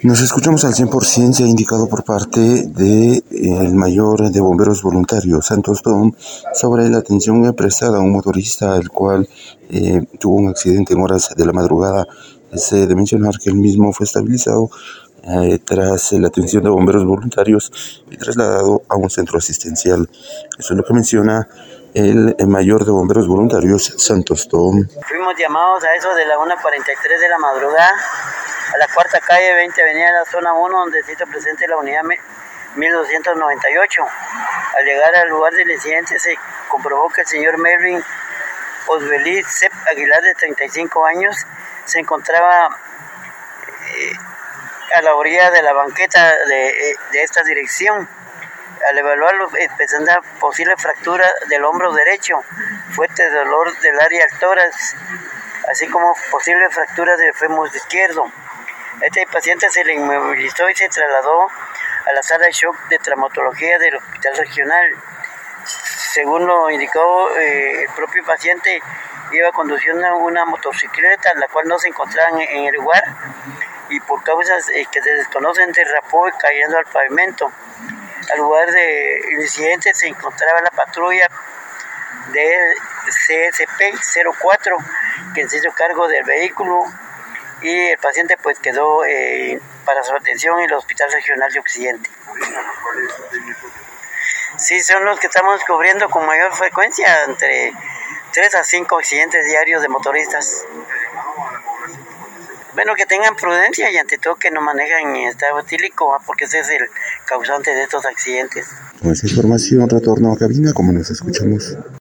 Nos escuchamos al 100%, se ha indicado por parte del de, mayor de bomberos voluntarios, Santos Tom, sobre la atención prestada a un motorista, el cual eh, tuvo un accidente en horas de la madrugada. Es de mencionar que el mismo fue estabilizado eh, tras la atención de bomberos voluntarios y trasladado a un centro asistencial. Eso es lo que menciona el, mayor de bomberos voluntarios, Santos Tom. Fuimos llamados a eso de la 1.43 de la madrugada a la cuarta calle 20 Avenida de la Zona 1, donde se hizo presente la unidad 1298. Al llegar al lugar del incidente se comprobó que el señor Melvin Osbeliz Aguilar, de 35 años, se encontraba eh, a la orilla de la banqueta de, eh, de esta dirección. Al evaluarlo, presenta eh, posible fractura del hombro derecho, fuerte dolor del área del tórax, así como posible fractura del fémur izquierdo. Este paciente se le inmovilizó y se trasladó a la sala de shock de traumatología del hospital regional. Según lo indicó eh, el propio paciente, iba conduciendo una motocicleta, la cual no se encontraba en, el lugar y por causas eh, que se desconocen derrapó cayendo al pavimento. Al lugar del incidente se encontraba la patrulla de CSP 04 que se hizo cargo del vehículo y el paciente pues quedó eh, para su atención en el Hospital Regional de Occidente. Sí, son los que estamos cubriendo con mayor frecuencia, entre 3 a 5 accidentes diarios de motoristas. Bueno, que tengan prudencia y ante todo que no manejen en estado etílico, porque ese es el causante de estos accidentes. Con esa información retorno a cabina, como nos escuchamos.